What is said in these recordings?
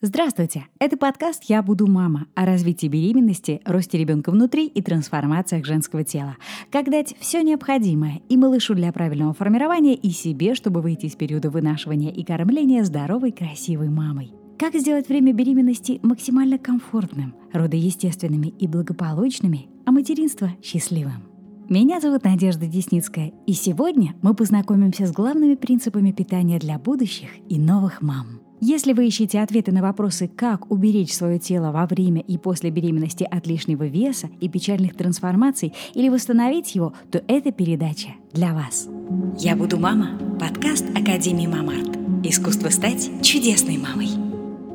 Здравствуйте! Это подкаст «Я буду мама» о развитии беременности, росте ребенка внутри и трансформациях женского тела. Как дать все необходимое и малышу для правильного формирования, и себе, чтобы выйти из периода вынашивания и кормления здоровой, красивой мамой. Как сделать время беременности максимально комфортным, роды естественными и благополучными, а материнство счастливым. Меня зовут Надежда Десницкая, и сегодня мы познакомимся с главными принципами питания для будущих и новых мам. Если вы ищете ответы на вопросы, как уберечь свое тело во время и после беременности от лишнего веса и печальных трансформаций или восстановить его, то эта передача для вас. «Я буду мама» – подкаст Академии Мамарт. Искусство стать чудесной мамой.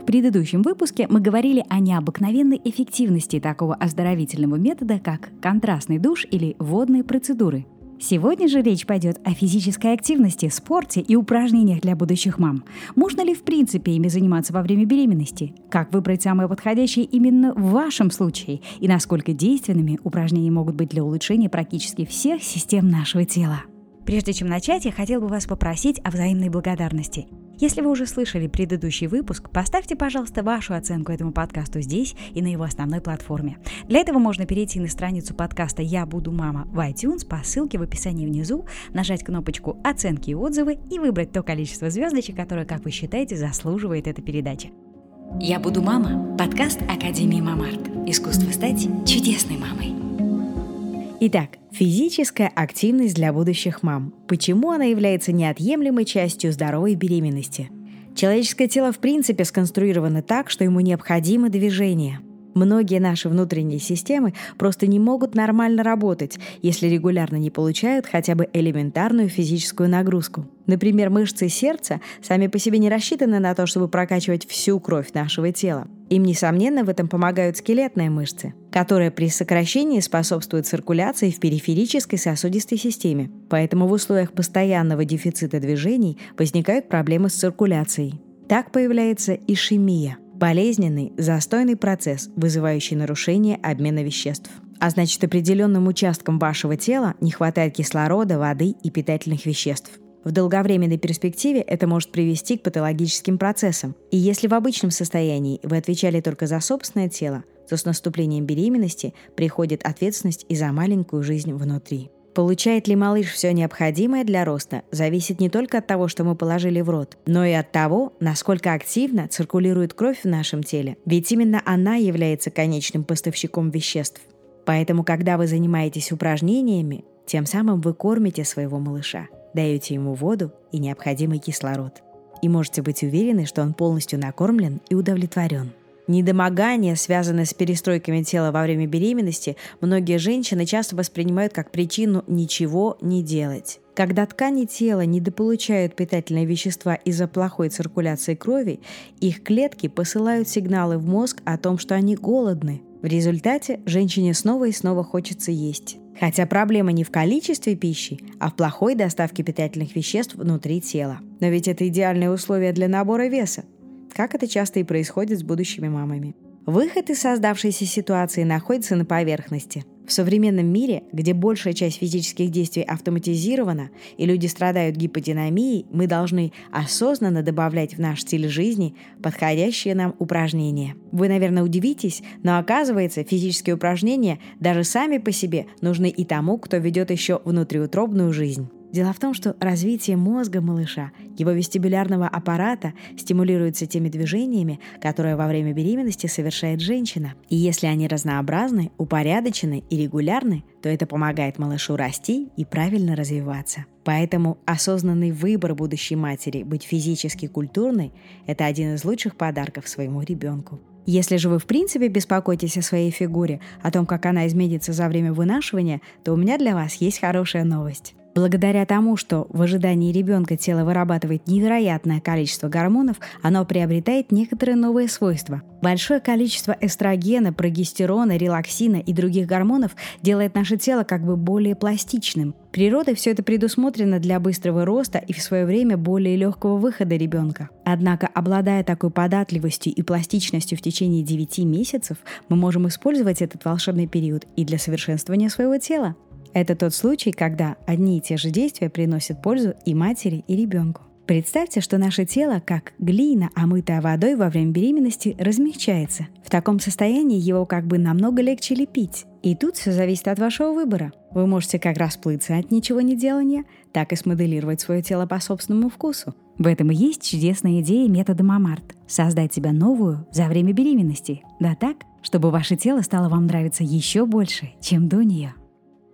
В предыдущем выпуске мы говорили о необыкновенной эффективности такого оздоровительного метода, как контрастный душ или водные процедуры – Сегодня же речь пойдет о физической активности, спорте и упражнениях для будущих мам. Можно ли в принципе ими заниматься во время беременности? Как выбрать самые подходящие именно в вашем случае? И насколько действенными упражнения могут быть для улучшения практически всех систем нашего тела? Прежде чем начать, я хотел бы вас попросить о взаимной благодарности. Если вы уже слышали предыдущий выпуск, поставьте, пожалуйста, вашу оценку этому подкасту здесь и на его основной платформе. Для этого можно перейти на страницу подкаста «Я буду мама» в iTunes по ссылке в описании внизу, нажать кнопочку «Оценки и отзывы» и выбрать то количество звездочек, которое, как вы считаете, заслуживает эта передача. «Я буду мама» – подкаст Академии Мамарт. Искусство стать чудесной мамой. Итак, физическая активность для будущих мам. Почему она является неотъемлемой частью здоровой беременности? Человеческое тело в принципе сконструировано так, что ему необходимо движение – Многие наши внутренние системы просто не могут нормально работать, если регулярно не получают хотя бы элементарную физическую нагрузку. Например, мышцы сердца сами по себе не рассчитаны на то, чтобы прокачивать всю кровь нашего тела. Им, несомненно, в этом помогают скелетные мышцы, которые при сокращении способствуют циркуляции в периферической сосудистой системе. Поэтому в условиях постоянного дефицита движений возникают проблемы с циркуляцией. Так появляется ишемия болезненный, застойный процесс, вызывающий нарушение обмена веществ. А значит, определенным участкам вашего тела не хватает кислорода, воды и питательных веществ. В долговременной перспективе это может привести к патологическим процессам. И если в обычном состоянии вы отвечали только за собственное тело, то с наступлением беременности приходит ответственность и за маленькую жизнь внутри. Получает ли малыш все необходимое для роста, зависит не только от того, что мы положили в рот, но и от того, насколько активно циркулирует кровь в нашем теле. Ведь именно она является конечным поставщиком веществ. Поэтому, когда вы занимаетесь упражнениями, тем самым вы кормите своего малыша, даете ему воду и необходимый кислород. И можете быть уверены, что он полностью накормлен и удовлетворен. Недомогание, связанное с перестройками тела во время беременности, многие женщины часто воспринимают как причину ничего не делать. Когда ткани тела недополучают питательные вещества из-за плохой циркуляции крови, их клетки посылают сигналы в мозг о том, что они голодны. В результате женщине снова и снова хочется есть. Хотя проблема не в количестве пищи, а в плохой доставке питательных веществ внутри тела. Но ведь это идеальное условие для набора веса как это часто и происходит с будущими мамами. Выход из создавшейся ситуации находится на поверхности. В современном мире, где большая часть физических действий автоматизирована и люди страдают гиподинамией, мы должны осознанно добавлять в наш стиль жизни подходящие нам упражнения. Вы, наверное, удивитесь, но оказывается, физические упражнения даже сами по себе нужны и тому, кто ведет еще внутриутробную жизнь. Дело в том, что развитие мозга малыша, его вестибулярного аппарата стимулируется теми движениями, которые во время беременности совершает женщина. И если они разнообразны, упорядочены и регулярны, то это помогает малышу расти и правильно развиваться. Поэтому осознанный выбор будущей матери быть физически культурной – это один из лучших подарков своему ребенку. Если же вы в принципе беспокоитесь о своей фигуре, о том, как она изменится за время вынашивания, то у меня для вас есть хорошая новость. Благодаря тому, что в ожидании ребенка тело вырабатывает невероятное количество гормонов, оно приобретает некоторые новые свойства. Большое количество эстрогена, прогестерона, релаксина и других гормонов делает наше тело как бы более пластичным. Природой все это предусмотрено для быстрого роста и в свое время более легкого выхода ребенка. Однако, обладая такой податливостью и пластичностью в течение 9 месяцев, мы можем использовать этот волшебный период и для совершенствования своего тела. Это тот случай, когда одни и те же действия приносят пользу и матери, и ребенку. Представьте, что наше тело, как глина, омытая водой во время беременности, размягчается. В таком состоянии его как бы намного легче лепить. И тут все зависит от вашего выбора. Вы можете как расплыться от ничего не делания, так и смоделировать свое тело по собственному вкусу. В этом и есть чудесная идея метода Мамарт – создать себя новую за время беременности. Да так, чтобы ваше тело стало вам нравиться еще больше, чем до нее.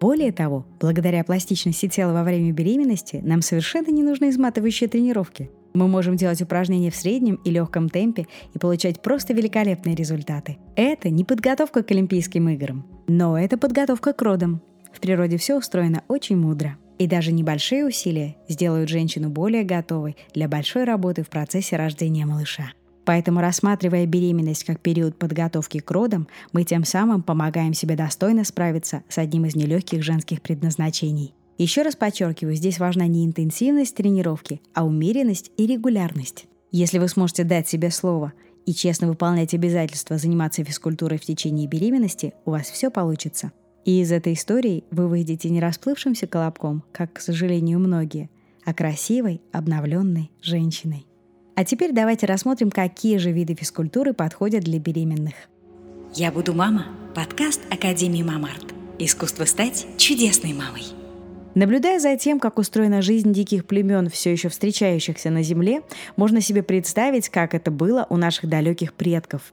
Более того, благодаря пластичности тела во время беременности нам совершенно не нужны изматывающие тренировки. Мы можем делать упражнения в среднем и легком темпе и получать просто великолепные результаты. Это не подготовка к Олимпийским играм, но это подготовка к родам. В природе все устроено очень мудро. И даже небольшие усилия сделают женщину более готовой для большой работы в процессе рождения малыша. Поэтому, рассматривая беременность как период подготовки к родам, мы тем самым помогаем себе достойно справиться с одним из нелегких женских предназначений. Еще раз подчеркиваю, здесь важна не интенсивность тренировки, а умеренность и регулярность. Если вы сможете дать себе слово и честно выполнять обязательства заниматься физкультурой в течение беременности, у вас все получится. И из этой истории вы выйдете не расплывшимся колобком, как, к сожалению, многие, а красивой, обновленной женщиной. А теперь давайте рассмотрим, какие же виды физкультуры подходят для беременных. «Я буду мама» – подкаст Академии Мамарт. Искусство стать чудесной мамой. Наблюдая за тем, как устроена жизнь диких племен, все еще встречающихся на Земле, можно себе представить, как это было у наших далеких предков.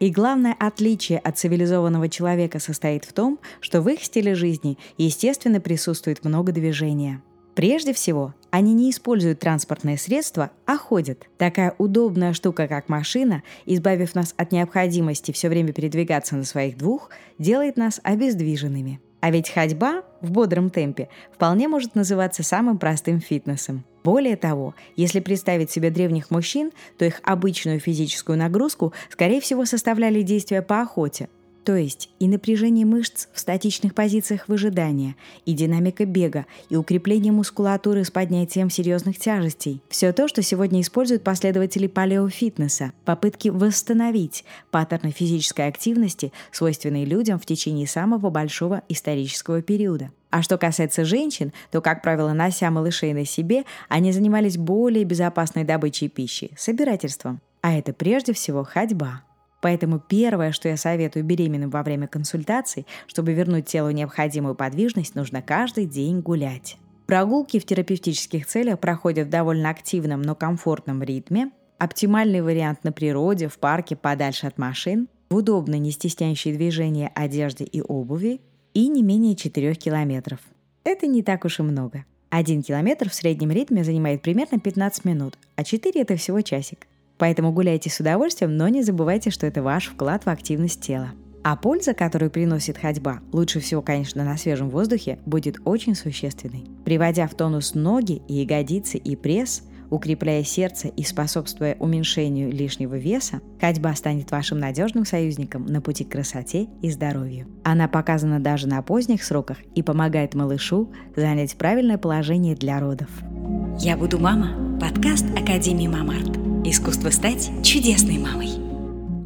И главное отличие от цивилизованного человека состоит в том, что в их стиле жизни, естественно, присутствует много движения – Прежде всего, они не используют транспортные средства, а ходят. Такая удобная штука, как машина, избавив нас от необходимости все время передвигаться на своих двух, делает нас обездвиженными. А ведь ходьба в бодром темпе вполне может называться самым простым фитнесом. Более того, если представить себе древних мужчин, то их обычную физическую нагрузку, скорее всего, составляли действия по охоте, то есть и напряжение мышц в статичных позициях выжидания, и динамика бега, и укрепление мускулатуры с поднятием серьезных тяжестей. Все то, что сегодня используют последователи палеофитнеса, попытки восстановить паттерны физической активности, свойственные людям в течение самого большого исторического периода. А что касается женщин, то, как правило, нося малышей на себе, они занимались более безопасной добычей пищи – собирательством. А это прежде всего ходьба. Поэтому первое, что я советую беременным во время консультаций, чтобы вернуть телу необходимую подвижность, нужно каждый день гулять. Прогулки в терапевтических целях проходят в довольно активном, но комфортном ритме. Оптимальный вариант на природе, в парке, подальше от машин, в удобной, не стесняющей движения одежде и обуви и не менее 4 километров. Это не так уж и много. Один километр в среднем ритме занимает примерно 15 минут, а 4 – это всего часик. Поэтому гуляйте с удовольствием, но не забывайте, что это ваш вклад в активность тела. А польза, которую приносит ходьба, лучше всего, конечно, на свежем воздухе, будет очень существенной. Приводя в тонус ноги и ягодицы и пресс, укрепляя сердце и способствуя уменьшению лишнего веса, ходьба станет вашим надежным союзником на пути к красоте и здоровью. Она показана даже на поздних сроках и помогает малышу занять правильное положение для родов. «Я буду мама» – подкаст Академии Мамарт. Искусство стать чудесной мамой.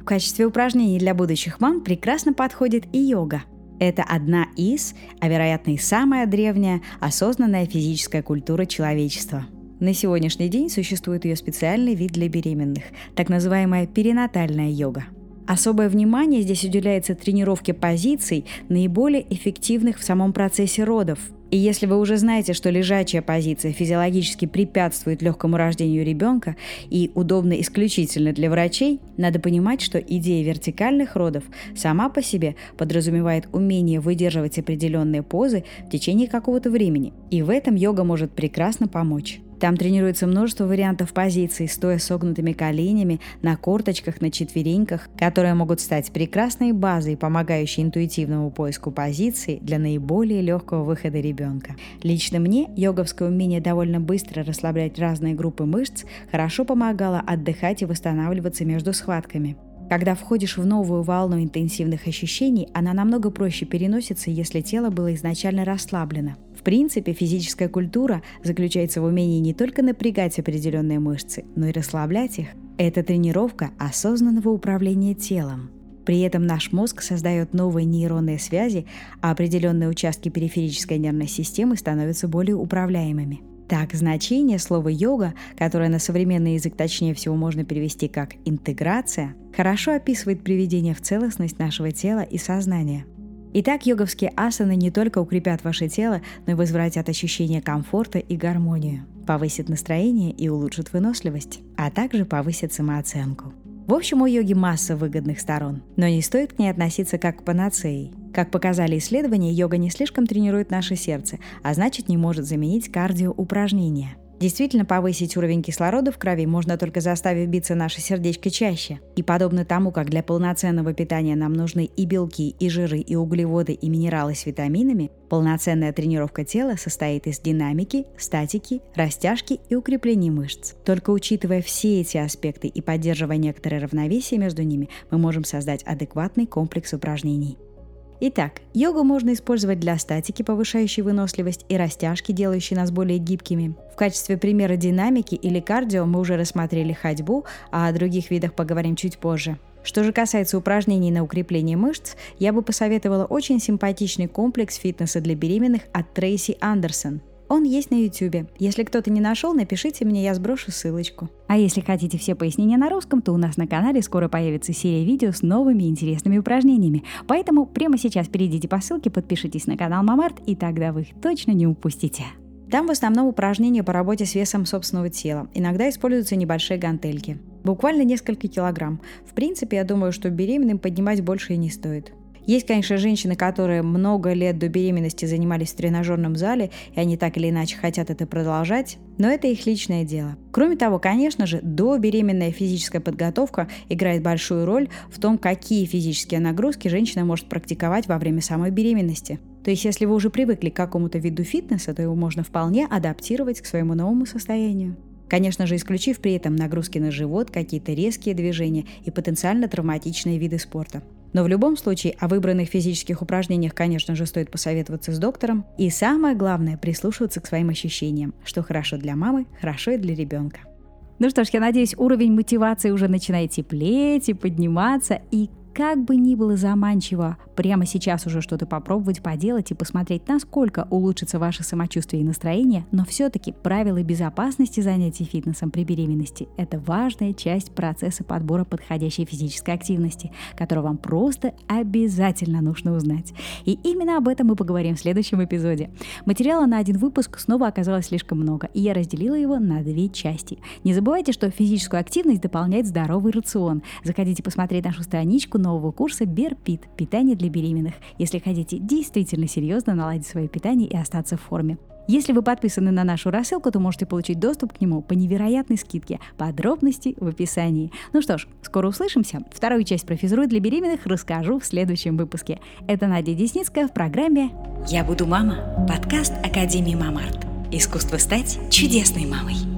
В качестве упражнений для будущих мам прекрасно подходит и йога. Это одна из, а вероятно и самая древняя, осознанная физическая культура человечества. На сегодняшний день существует ее специальный вид для беременных, так называемая перинатальная йога. Особое внимание здесь уделяется тренировке позиций, наиболее эффективных в самом процессе родов – и если вы уже знаете, что лежачая позиция физиологически препятствует легкому рождению ребенка и удобна исключительно для врачей, надо понимать, что идея вертикальных родов сама по себе подразумевает умение выдерживать определенные позы в течение какого-то времени. И в этом йога может прекрасно помочь. Там тренируется множество вариантов позиций, стоя согнутыми коленями, на корточках, на четвереньках, которые могут стать прекрасной базой, помогающей интуитивному поиску позиций для наиболее легкого выхода ребенка. Лично мне йоговское умение довольно быстро расслаблять разные группы мышц хорошо помогало отдыхать и восстанавливаться между схватками. Когда входишь в новую волну интенсивных ощущений, она намного проще переносится, если тело было изначально расслаблено. Принципе, физическая культура заключается в умении не только напрягать определенные мышцы, но и расслаблять их. Это тренировка осознанного управления телом. При этом наш мозг создает новые нейронные связи, а определенные участки периферической нервной системы становятся более управляемыми. Так, значение слова «йога», которое на современный язык точнее всего можно перевести как «интеграция», хорошо описывает приведение в целостность нашего тела и сознания. Итак, йоговские асаны не только укрепят ваше тело, но и возвратят ощущение комфорта и гармонию, повысят настроение и улучшат выносливость, а также повысят самооценку. В общем, у йоги масса выгодных сторон, но не стоит к ней относиться как к панацеи. Как показали исследования, йога не слишком тренирует наше сердце, а значит не может заменить кардиоупражнения. Действительно, повысить уровень кислорода в крови можно только заставив биться наше сердечко чаще. И подобно тому, как для полноценного питания нам нужны и белки, и жиры, и углеводы, и минералы с витаминами, полноценная тренировка тела состоит из динамики, статики, растяжки и укрепления мышц. Только учитывая все эти аспекты и поддерживая некоторое равновесие между ними, мы можем создать адекватный комплекс упражнений. Итак, йогу можно использовать для статики, повышающей выносливость, и растяжки, делающей нас более гибкими. В качестве примера динамики или кардио мы уже рассмотрели ходьбу, а о других видах поговорим чуть позже. Что же касается упражнений на укрепление мышц, я бы посоветовала очень симпатичный комплекс фитнеса для беременных от Трейси Андерсон. Он есть на YouTube. Если кто-то не нашел, напишите мне, я сброшу ссылочку. А если хотите все пояснения на русском, то у нас на канале скоро появится серия видео с новыми интересными упражнениями. Поэтому прямо сейчас перейдите по ссылке, подпишитесь на канал Мамарт, и тогда вы их точно не упустите. Там в основном упражнения по работе с весом собственного тела. Иногда используются небольшие гантельки. Буквально несколько килограмм. В принципе, я думаю, что беременным поднимать больше и не стоит. Есть, конечно, женщины, которые много лет до беременности занимались в тренажерном зале, и они так или иначе хотят это продолжать, но это их личное дело. Кроме того, конечно же, добеременная физическая подготовка играет большую роль в том, какие физические нагрузки женщина может практиковать во время самой беременности. То есть, если вы уже привыкли к какому-то виду фитнеса, то его можно вполне адаптировать к своему новому состоянию. Конечно же, исключив при этом нагрузки на живот, какие-то резкие движения и потенциально травматичные виды спорта. Но в любом случае о выбранных физических упражнениях, конечно же, стоит посоветоваться с доктором. И самое главное – прислушиваться к своим ощущениям, что хорошо для мамы, хорошо и для ребенка. Ну что ж, я надеюсь, уровень мотивации уже начинает теплеть и подниматься, и как бы ни было заманчиво прямо сейчас уже что-то попробовать, поделать и посмотреть, насколько улучшится ваше самочувствие и настроение, но все-таки правила безопасности занятий фитнесом при беременности – это важная часть процесса подбора подходящей физической активности, которую вам просто обязательно нужно узнать. И именно об этом мы поговорим в следующем эпизоде. Материала на один выпуск снова оказалось слишком много, и я разделила его на две части. Не забывайте, что физическую активность дополняет здоровый рацион. Заходите посмотреть нашу страничку нового курса Берпит – питание для беременных, если хотите действительно серьезно наладить свое питание и остаться в форме. Если вы подписаны на нашу рассылку, то можете получить доступ к нему по невероятной скидке. Подробности в описании. Ну что ж, скоро услышимся. Вторую часть про физру для беременных расскажу в следующем выпуске. Это Надя Десницкая в программе «Я буду мама» подкаст Академии Мамарт. Искусство стать чудесной мамой.